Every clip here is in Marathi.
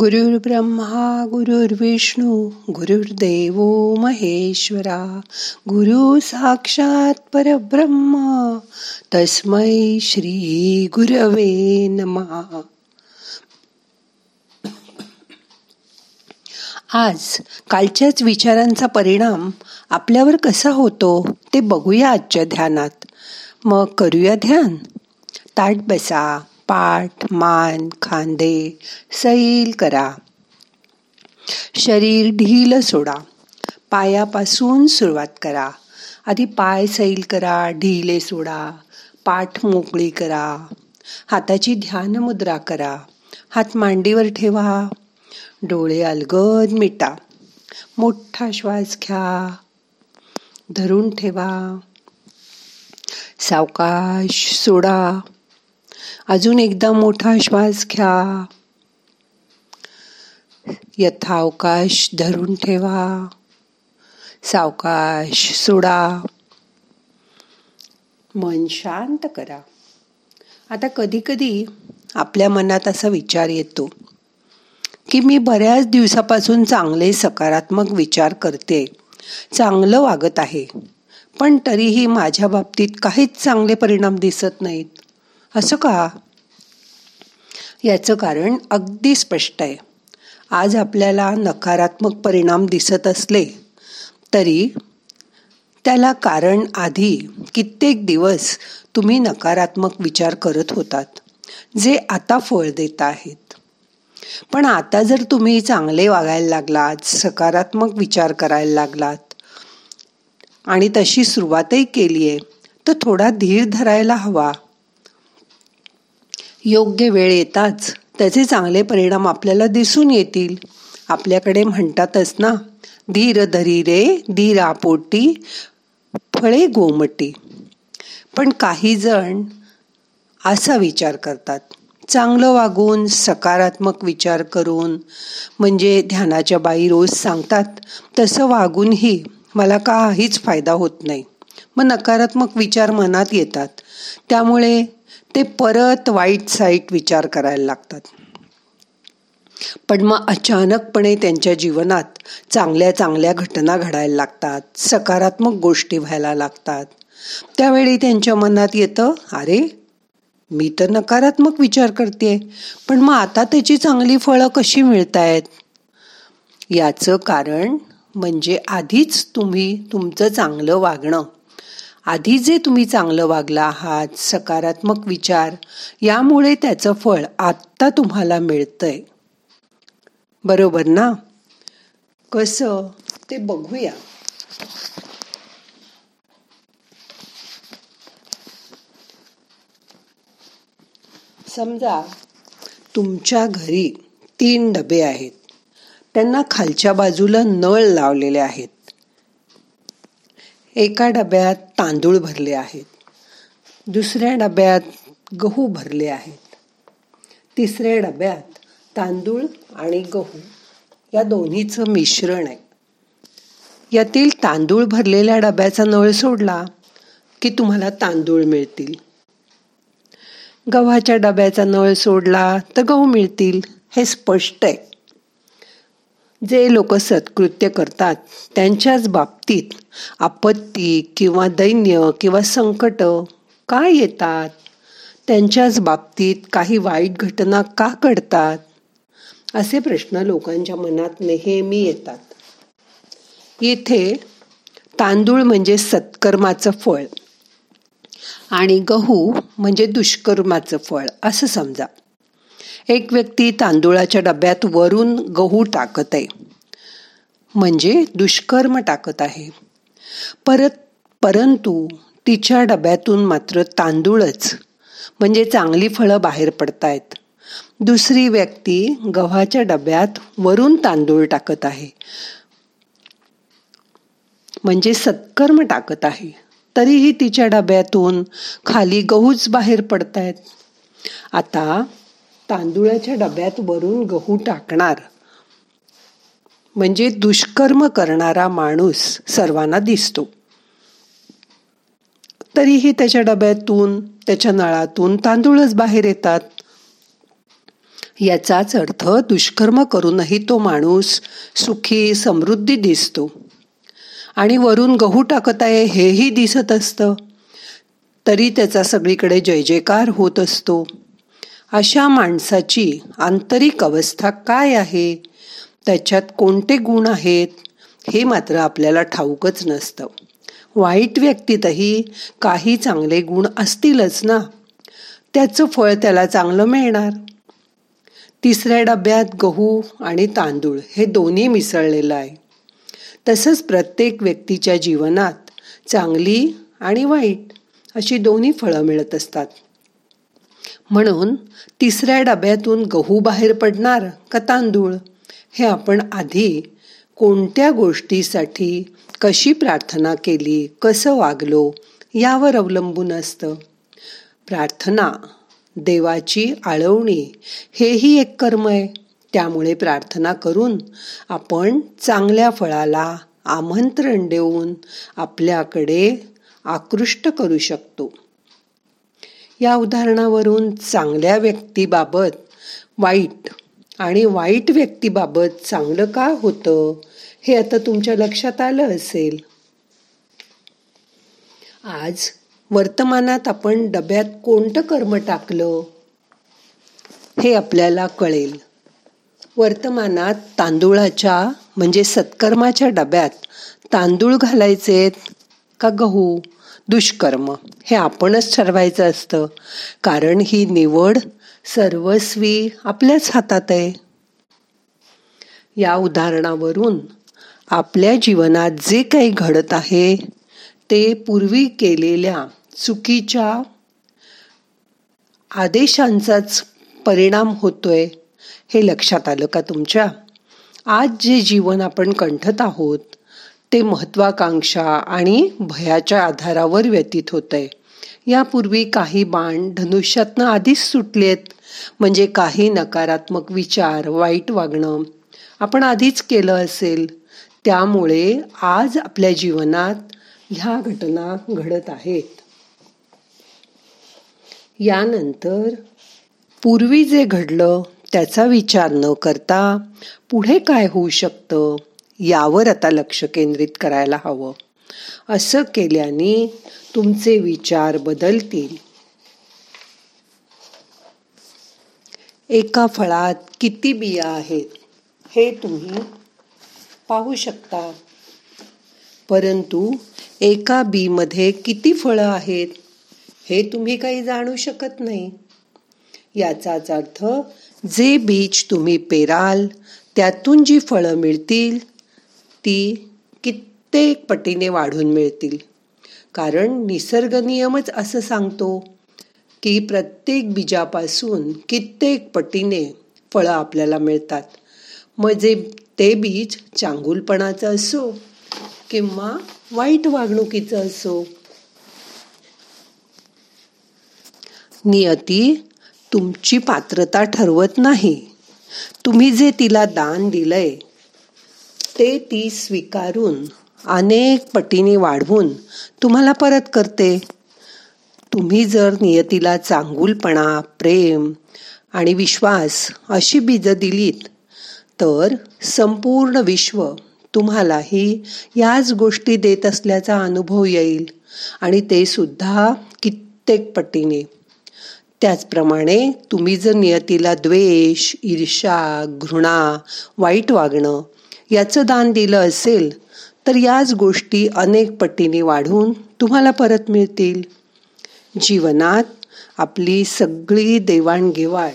गुरुर् ब्रह्मा गुरुर्विष्णू गुरुर्देव महेश्वरा गुरु साक्षात परब्रह्म तस्मै श्री गुरवे नमहा आज कालच्याच विचारांचा परिणाम आपल्यावर कसा होतो ते बघूया आजच्या ध्यानात. मग करूया ध्यान. ताट बसा. पाठ मान खांदे सैल करा. शरीर ढील सोडा. पायापासून सुरुवात करा. आधी पाय सैल करा ढिले सोडा. पाठ मोकळी करा. हाताची ध्यान मुद्रा करा. हात मांडीवर ठेवा. डोळे अलगद मिटा. मोठा श्वास घ्या. धरून ठेवा. सावकाश सोडा. अजून एकदा मोठा श्वास घ्या. यथावकाश धरून ठेवा. सावकाश सोडा. मन शांत करा. आता कधी कधी आपल्या मनात असा विचार येतो की मी बऱ्याच दिवसापासून चांगले सकारात्मक विचार करते. चांगलं वागत आहे. पण तरीही माझ्या बाबतीत काहीच चांगले परिणाम दिसत नाहीत. असं का? याचं कारण अगदी स्पष्ट आहे. आज आपल्याला नकारात्मक परिणाम दिसत असले तरी त्याला कारण आधी कित्येक दिवस तुम्ही नकारात्मक विचार करत होतात जे आता फळ देत आहेत. पण आता जर तुम्ही चांगले वागायला लागलात सकारात्मक विचार करायला लागलात आणि तशी सुरुवातही केली आहे तर थोडा धीर धरायला हवा. योग्य वेळ येताच त्याचे चांगले परिणाम आपल्याला दिसून येतील. आपल्याकडे म्हणतातच ना धीर धरी रे धीर आपोटी फळे गोमटी. पण काही जण असा विचार करतात. चांगलं वागून सकारात्मक विचार करून म्हणजे ध्यानाच्या बाई रोज सांगतात तसं वागूनही मला काहीच फायदा होत नाही. मग नकारात्मक विचार मनात येतात. त्यामुळे ते परत वाईट साईट विचार करायला लागतात. पण मग अचानकपणे त्यांच्या जीवनात चांगल्या चांगल्या घटना घडायला लागतात सकारात्मक गोष्टी व्हायला लागतात. त्यावेळी त्यांच्या मनात येतं अरे मी तर नकारात्मक विचार करते पण मग आता त्याची चांगली फळं कशी मिळतायत? याचं कारण म्हणजे आधीच तुम्ही तुमचं चांगलं वागणं आधी जे तुम्ही चांगलं वागला आहात सकारात्मक विचार यामुळे त्याचं फळ आत्ता तुम्हाला मिळतंय. बरोबर ना? कसं? ते बघूया. समजा तुमच्या घरी तीन डबे आहेत. त्यांना खालच्या बाजूला नळ लावलेले आहेत. एका डब्यात तांदूळ भरले आहेत. दुसऱ्या डब्यात गहू भरले आहेत. तिसऱ्या डब्यात तांदूळ आणि गहू या दोन्हीचं मिश्रण आहे. यातील तांदूळ भरलेल्या डब्याचा नळ सोडला की तुम्हाला तांदूळ मिळतील. गव्हाच्या डब्याचा नळ सोडला तर गहू मिळतील हे स्पष्ट आहे. जे लोक सत्कृत्य करतात त्यांच्याच बाबतीत आपत्ती किंवा दैन्य किंवा संकट का येतात? त्यांच्याच बाबतीत काही वाईट घटना का घडतात? असे प्रश्न लोकांच्या मनात नेहमी येतात. येथे तांदूळ म्हणजे सत्कर्माचं फळ आणि गहू म्हणजे दुष्कर्माचं फळ असं समजा. एक व्यक्ती तांदुळाच्या डब्यात वरून गहू टाकत आहे. म्हणजे दुष्कर्म टाकत आहे. परत परंतु तिच्या डब्यातून मात्र तांदूळच म्हणजे चांगली फळं बाहेर पडतायत. दुसरी व्यक्ती गव्हाच्या डब्यात वरून तांदूळ टाकत आहे. म्हणजे सत्कर्म टाकत आहे. तरीही तिच्या डब्यातून खाली गहूच बाहेर पडतायत. आता तांदुळाच्या डब्यात वरून गहू टाकणार. म्हणजे दुष्कर्म करणारा माणूस सर्वांना दिसतो. तरीही त्याच्या डब्यातून त्याच्या नळातून तांदूळच बाहेर येतात. याचाच अर्थ दुष्कर्म करूनही तो माणूस सुखी समृद्धी दिसतो. आणि वरून गहू टाकत आहे हेही दिसत असतं. तरी त्याचा सगळीकडे जय जयकार होत असतो. अशा माणसाची आंतरिक अवस्था काय आहे? त्याच्यात कोणते गुण आहेत? हे मात्र आपल्याला ठाऊकच नसतं. वाईट व्यक्तीतही काही चांगले गुण असतीलच ना? त्याचं फळ त्याला चांगलं मिळणार? तिसऱ्या डब्यात गहू आणि तांदूळ हे दोन्ही मिसळलेलं आहे. तसंच प्रत्येक व्यक्तीच्या जीवनात चांगली आणि वाईट अशी दोन्ही फळं मिळत असतात. म्हणून तिसऱ्या डब्यातून गहू बाहेर पडणार का तांदूळ? हे आपण आधी कोणत्या गोष्टीसाठी कशी प्रार्थना केली कसं वागलो यावर अवलंबून असतं. प्रार्थना देवाची आळवणी हेही एक कर्म आहे. त्यामुळे प्रार्थना करून आपण चांगल्या फळाला आमंत्रण देऊन आपल्याकडे आकृष्ट करू शकतो. या उदाहरणावरून चांगल्या व्यक्तीबाबत वाईट आणि वाईट व्यक्तीबाबत चांगलं का होतं हे आता तुमच्या लक्षात आलं असेल. आज वर्तमानात आपण डब्यात कोणतं कर्म टाकलं हे आपल्याला कळेल. वर्तमानात तांदूळाच्या म्हणजे सत्कर्माच्या डब्यात तांदूळ घालायचे का गहू? दुष्कर्म. हे आपणच ठरवायचं असतं. कारण ही निवड सर्वस्वी आपल्याच हातात आहे. या उदाहरणावरून आपल्या जीवनात जे काही घडत आहे ते पूर्वी केलेल्या चुकीच्या आदेशांचाच परिणाम होतोय हे लक्षात आलं का तुमच्या? आज जे जीवन आपण कंठत आहोत ते महत्वाकांक्षा आणि भयाच्या आधारावर व्यतीत होत आहे यापूर्वी काही बाण धनुष्यातनं आधीच सुटलेत म्हणजे काही नकारात्मक विचार वाईट वागणं आपण आधीच केलं असेल. त्यामुळे आज आपल्या जीवनात ह्या घटना घडत आहेत. यानंतर पूर्वी जे घडलं त्याचा विचार न करता पुढे काय होऊ शकतं? यावर आता लक्ष केंद्रित करायला हवं. असं केल्याने तुमचे विचार बदलतील. एका फळात किती बिया आहेत हे तुम्ही पाहू शकता. परंतु एका बीमध्ये किती फळं आहेत हे तुम्ही काही जाणू शकत नाही. याचाच अर्थ जे बीज तुम्ही पेराल त्यातून जी फळं मिळतील ती कित्येक पटीने वाढून मिळतील. कारण निसर्ग नियमच असं सांगतो की प्रत्येक बीजापासून कित्येक पटीने फळं आपल्याला मिळतात. मग जे ते बीज चांगुलपणाचं असो किंवा वाईट वागणुकीचं असो. नियती तुमची पात्रता ठरवत नाही. तुम्ही जे तिला दान दिलंय ते ती स्वीकारून अनेक पटीने वाढवून तुम्हाला परत करते. तुम्ही जर नियतीला चांगुलपणा प्रेम आणि विश्वास अशी बीज दिलीत तर संपूर्ण विश्व तुम्हालाही याच गोष्टी देत असल्याचा अनुभव येईल आणि ते सुद्धा कित्येक पटीने. त्याचप्रमाणे तुम्ही जर नियतीला द्वेष ईर्षा घृणा वाईट वागणं याचं दान दिलं असेल तर याच गोष्टी अनेक पटीने वाढून तुम्हाला परत मिळतील. जीवनात आपली सगळी देवाणघेवाण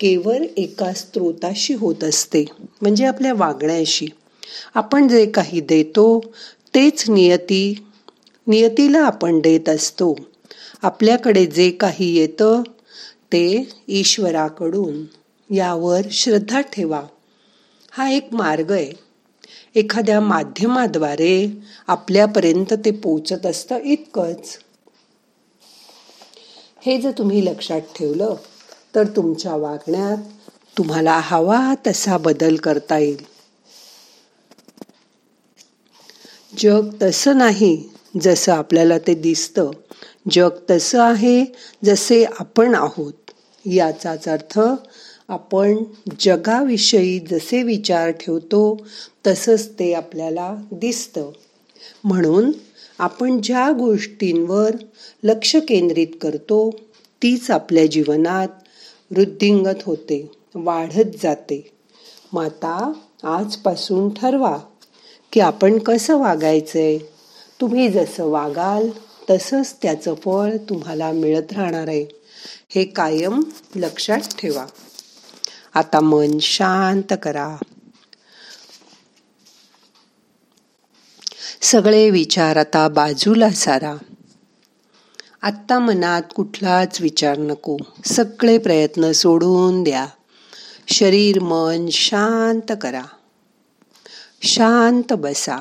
केवळ एका स्त्रोताशी होत असते म्हणजे आपल्या वागण्याशी. आपण जे काही देतो तेच नियती नियतीला आपण देत असतो. आपल्याकडे जे काही येतं ते ईश्वराकडून यावर श्रद्धा ठेवा. हा एक मार्ग आहे. एखाद्या माध्यमाद्वारे आपल्यापर्यंत ते पोचत असतं इतकंच. हे जर तुम्ही लक्षात ठेवलं तर तुमच्या वागण्यात तुम्हाला हवा तसा बदल करता येईल. जग तसं नाही जसं आपल्याला ते दिसतं. जग तसं आहे जसे आपण आहोत. याचाच अर्थ आपण जगाविषयी जसे विचार ठेवतो तसंच ते आपल्याला दिसतं. म्हणून आपण ज्या गोष्टींवर लक्ष केंद्रित करतो तीच आपल्या जीवनात वृद्धिंगत होते वाढत जाते. माता आजपासून ठरवा की आपण कसं वागायचंय. तुम्ही जसं वागाल तसंच त्याचं फळ तुम्हाला मिळत राहणार आहे. हे कायम लक्षात ठेवा. आता मन शांत करा. सगळे विचार आता बाजूला सारा. आत्ता मनात कुठलाच विचार नको. सगळे प्रयत्न सोडून द्या. शरीर मन शांत करा. शांत बसा.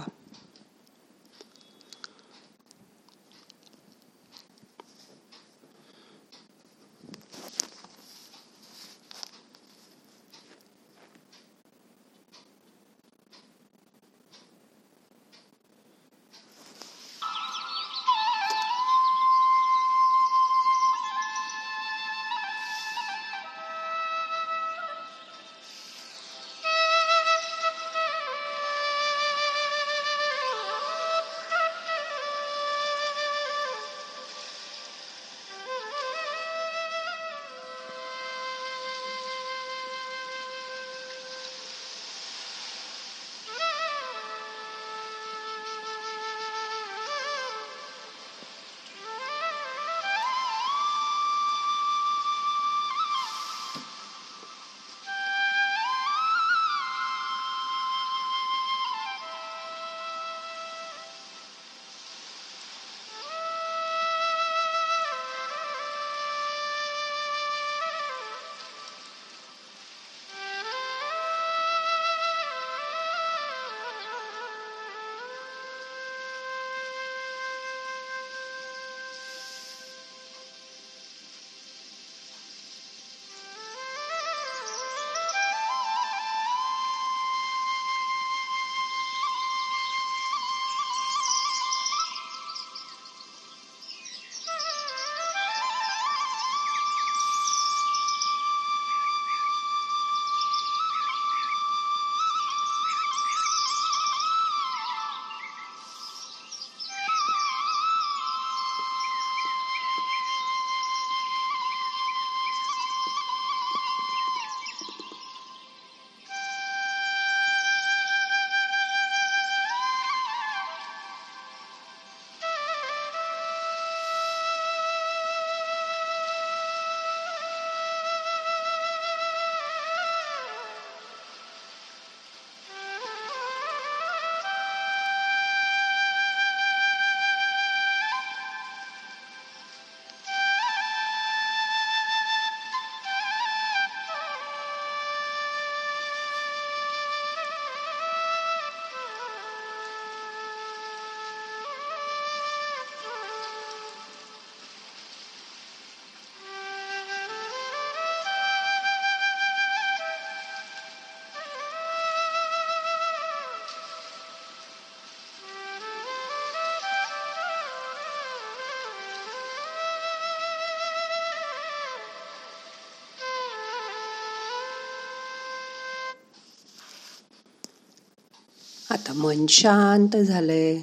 आता मन शांत झालंय.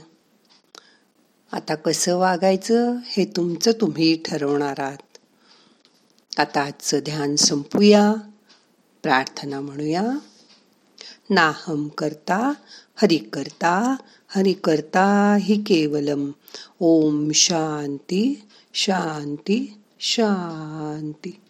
आता कसं वागायचं हे तुमचं तुम्ही ठरवणार आहात. आता आजचं ध्यान संपूया. प्रार्थना म्हणूया. नाहम करता हरि करता हरि करता हि केवलम. ओम शांती शांती शांती.